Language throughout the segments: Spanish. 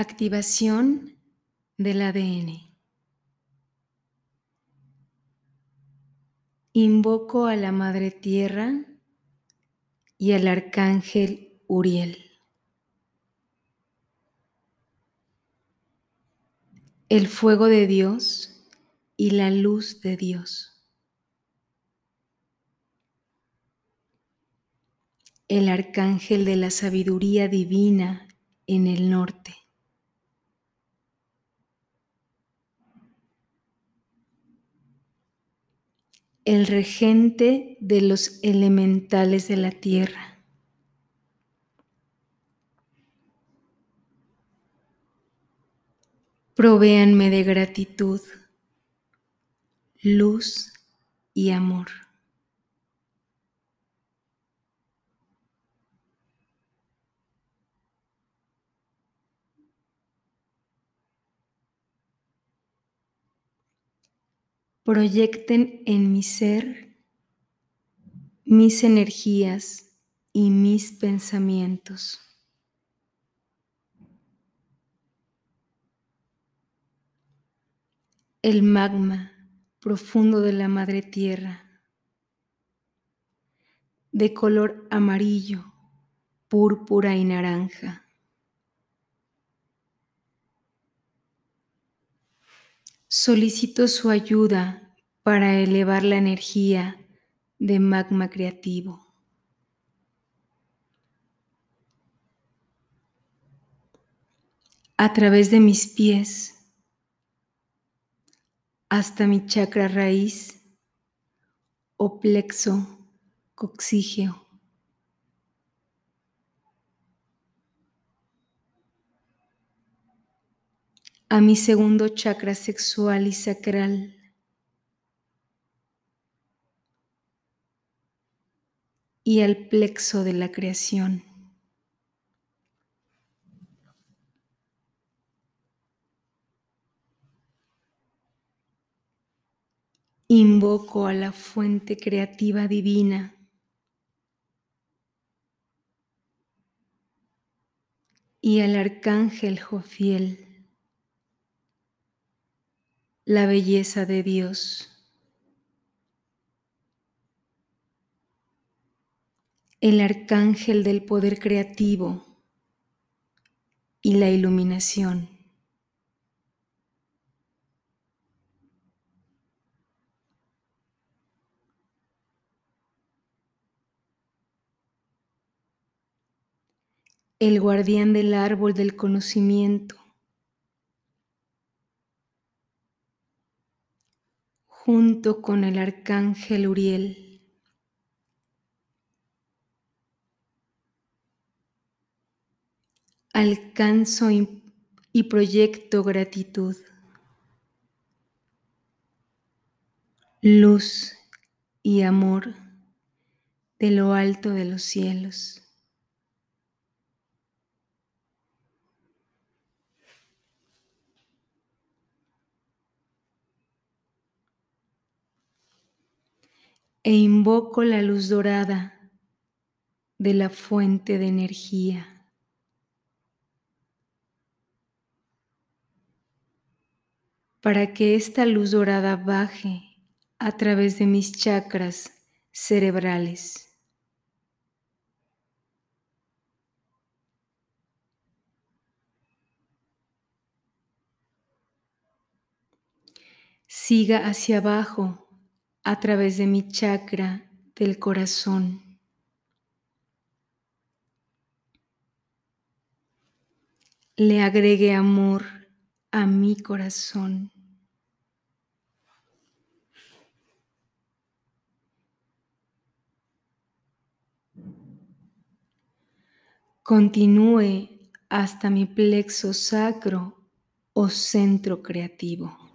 Activación del ADN. Invoco a la Madre Tierra y al Arcángel Uriel. El fuego de Dios y la luz de Dios. El Arcángel de la sabiduría divina en el norte. El regente de los elementales de la tierra. Provéanme de gratitud, luz y amor. Proyecten en mi ser mis energías y mis pensamientos. El magma profundo de la madre tierra, de color amarillo, púrpura y naranja. Solicito su ayuda para elevar la energía de magma creativo. A través de mis pies hasta mi chakra raíz o plexo coxígeo. A mi segundo chakra sexual y sacral. y al plexo de la creación. Invoco a la fuente creativa divina. y al arcángel Jofiel la belleza de Dios. El arcángel del poder creativo y la iluminación. El guardián del árbol del conocimiento junto con el arcángel Uriel. Alcanzo y proyecto gratitud, luz y amor de lo alto de los cielos. E invoco la luz dorada de la fuente de energía. Para que esta luz dorada baje a través de mis chakras cerebrales. Siga hacia abajo a través de mi chakra del corazón. Le agregue amor a mi corazón. Continúe hasta mi plexo sacro o centro creativo.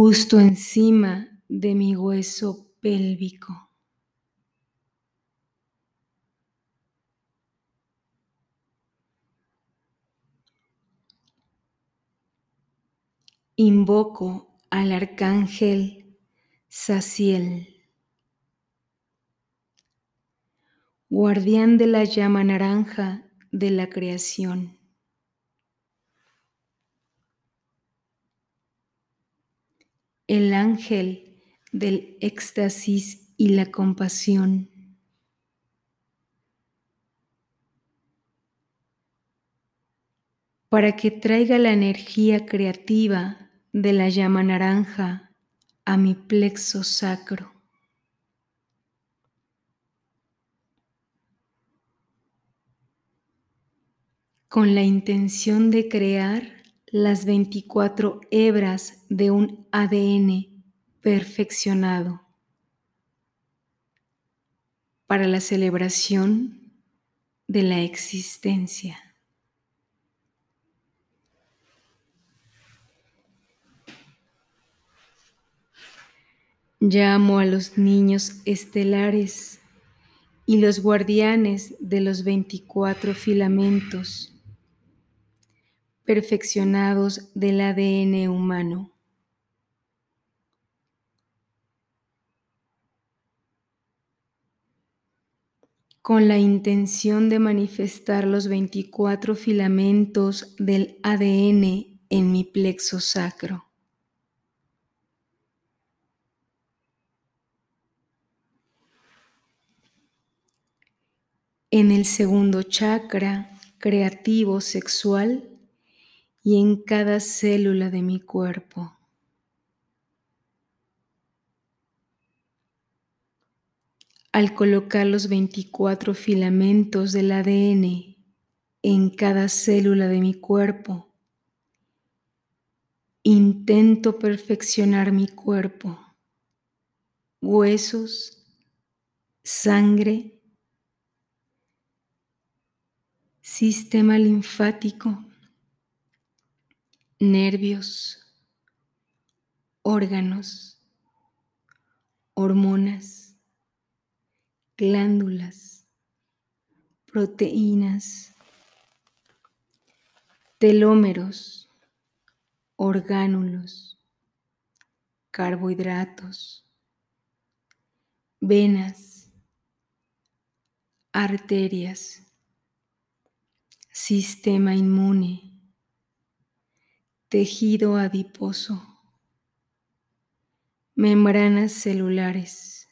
Justo encima de mi hueso pélvico. Invoco al arcángel Saciel, guardián de la llama naranja de la creación. El ángel del éxtasis y la compasión. Para que traiga la energía creativa de la llama naranja a mi plexo sacro. con la intención de crear las 24 hebras de un ADN perfeccionado para la celebración de la existencia. Llamo a los niños estelares y los guardianes de los 24 filamentos perfeccionados del ADN humano. con la intención de manifestar los 24 filamentos del ADN en mi plexo sacro. En el segundo chakra creativo sexual, y en cada célula de mi cuerpo. Al colocar los 24 filamentos del ADN en cada célula de mi cuerpo, intento perfeccionar mi cuerpo, huesos, sangre, sistema linfático, nervios, órganos, hormonas, glándulas, proteínas, telómeros, orgánulos, carbohidratos, venas, arterias, sistema inmune tejido adiposo, membranas celulares,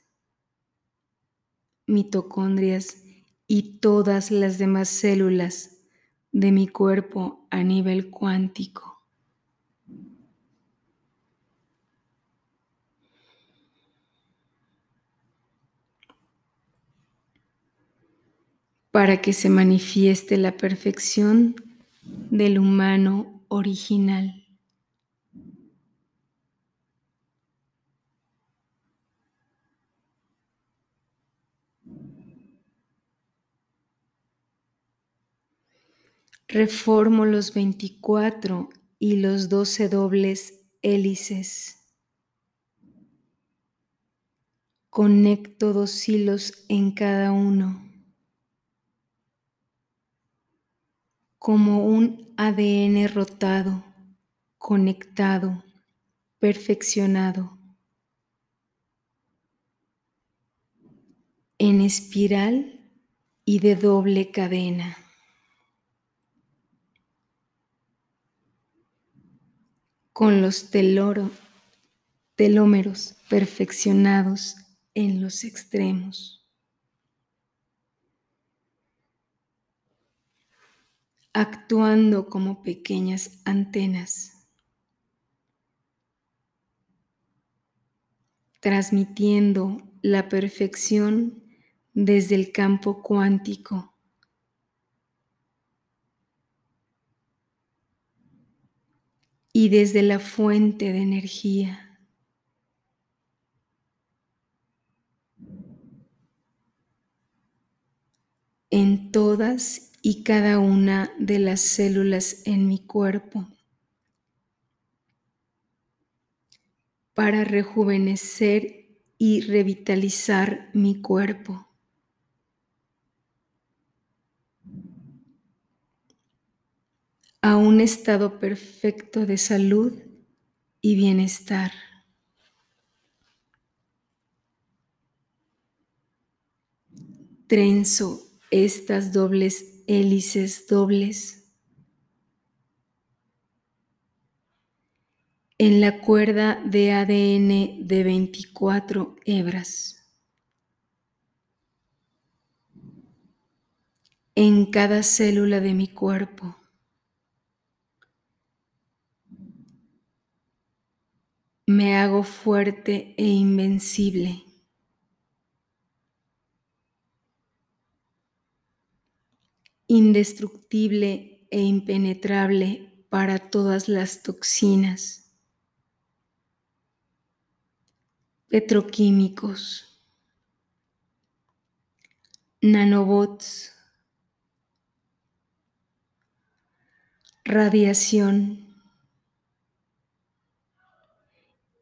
mitocondrias y todas las demás células de mi cuerpo a nivel cuántico. para que se manifieste la perfección del humano original. Reformo los 24 y los 12 dobles hélices. Conecto dos hilos en cada uno. Como un ADN rotado, conectado, perfeccionado, en espiral y de doble cadena. con los telómeros perfeccionados en los extremos. Actuando como pequeñas antenas, transmitiendo la perfección desde el campo cuántico. y desde la fuente de energía. En todas y cada una de las células en mi cuerpo para rejuvenecer y revitalizar mi cuerpo. a un estado perfecto de salud y bienestar. trenzo estas dobles hélices dobles en la cuerda de ADN de 24 hebras. En cada célula de mi cuerpo. Me hago fuerte e invencible. Indestructible e impenetrable para todas las toxinas, petroquímicos, nanobots, radiación,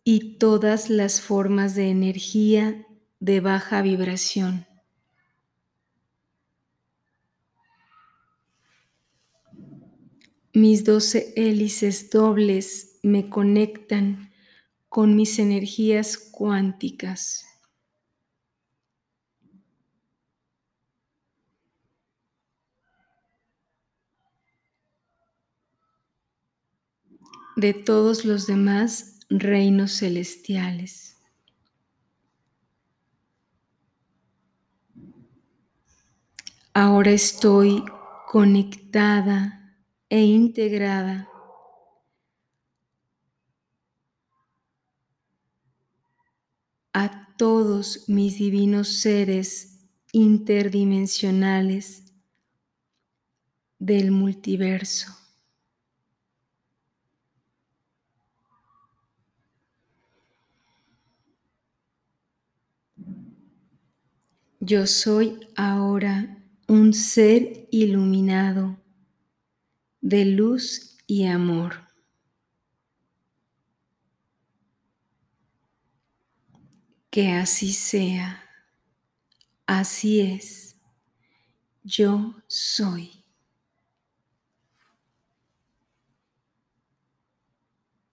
y todas las formas de energía de baja vibración. Mis doce hélices dobles me conectan con mis energías cuánticas. de todos los demás reinos celestiales. Ahora estoy conectada e integrada a todos mis divinos seres interdimensionales del multiverso. Yo soy ahora un ser iluminado de luz y amor. Que así sea, así es, yo soy.